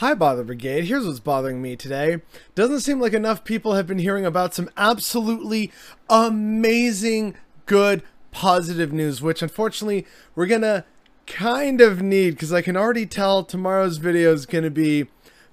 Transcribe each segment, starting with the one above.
Hi, Bother Brigade. Here's what's bothering me today. Doesn't seem like enough people have been hearing about some absolutely amazing, good, positive news, which unfortunately we're gonna kind of need because I can already tell tomorrow's video is gonna be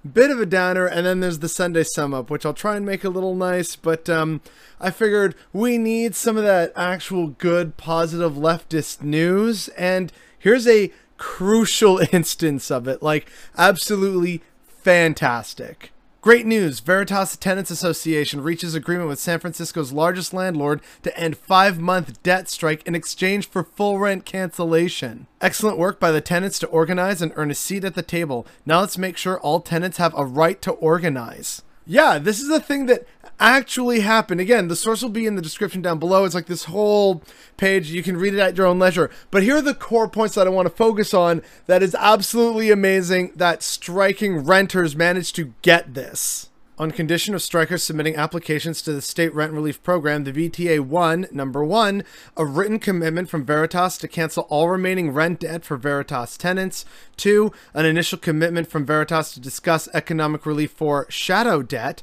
a bit of a downer, and then there's the Sunday sum up, which I'll try and make a little nice, but um, I figured we need some of that actual good, positive leftist news, and here's a crucial instance of it. Like, absolutely fantastic. Great news! Veritas Tenants Association reaches agreement with San Francisco's largest landlord to end five month debt strike in exchange for full rent cancellation. Excellent work by the tenants to organize and earn a seat at the table. Now let's make sure all tenants have a right to organize. Yeah, this is the thing that actually happened. Again, the source will be in the description down below. It's like this whole page. You can read it at your own leisure. But here are the core points that I want to focus on that is absolutely amazing that striking renters managed to get this. On condition of strikers submitting applications to the state rent relief program, the VTA won, number one, a written commitment from Veritas to cancel all remaining rent debt for Veritas tenants. Two, an initial commitment from Veritas to discuss economic relief for shadow debt.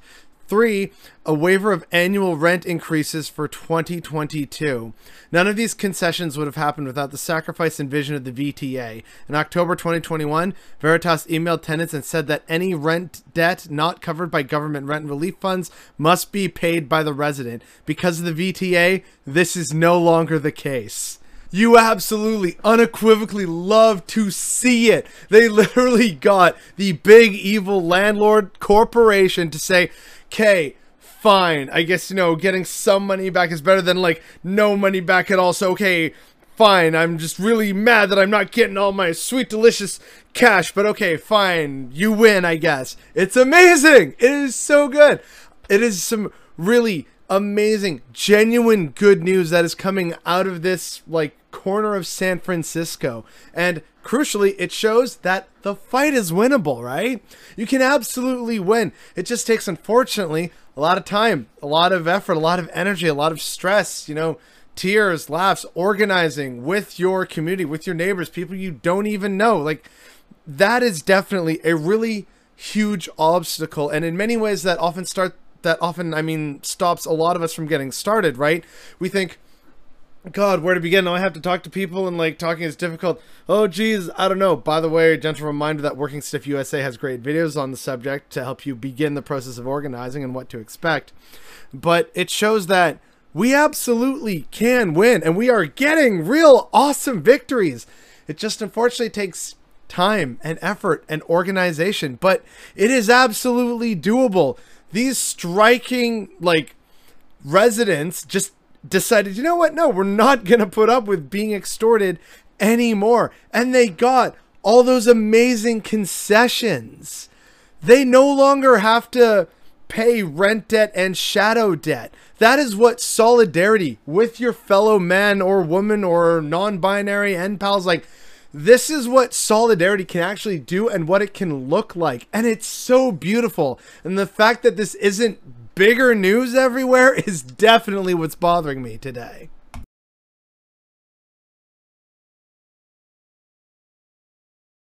Three, a waiver of annual rent increases for 2022. None of these concessions would have happened without the sacrifice and vision of the VTA. In October 2021, Veritas emailed tenants and said that any rent debt not covered by government rent relief funds must be paid by the resident. Because of the VTA, this is no longer the case. You absolutely unequivocally love to see it. They literally got the big evil landlord corporation to say, okay, fine. I guess, you know, getting some money back is better than like no money back at all. So, okay, fine. I'm just really mad that I'm not getting all my sweet, delicious cash. But okay, fine. You win, I guess. It's amazing. It is so good. It is some really amazing, genuine good news that is coming out of this, like, corner of San Francisco. And crucially, it shows that the fight is winnable, right? You can absolutely win. It just takes, unfortunately, a lot of time, a lot of effort, a lot of energy, a lot of stress, you know, tears, laughs, organizing with your community, with your neighbors, people you don't even know. Like, that is definitely a really huge obstacle. And in many ways, that often start that often, I mean, stops a lot of us from getting started, right? We think, God, where to begin? Now I have to talk to people and like talking is difficult. Oh geez, I don't know. By the way, gentle reminder that Working Stiff USA has great videos on the subject to help you begin the process of organizing and what to expect. But it shows that we absolutely can win and we are getting real awesome victories. It just unfortunately takes time and effort and organization, but it is absolutely doable. These striking like residents just decided, you know what? No, we're not going to put up with being extorted anymore. And they got all those amazing concessions. They no longer have to pay rent debt and shadow debt. That is what solidarity with your fellow man or woman or non binary and pals like. This is what solidarity can actually do and what it can look like. And it's so beautiful. And the fact that this isn't bigger news everywhere is definitely what's bothering me today.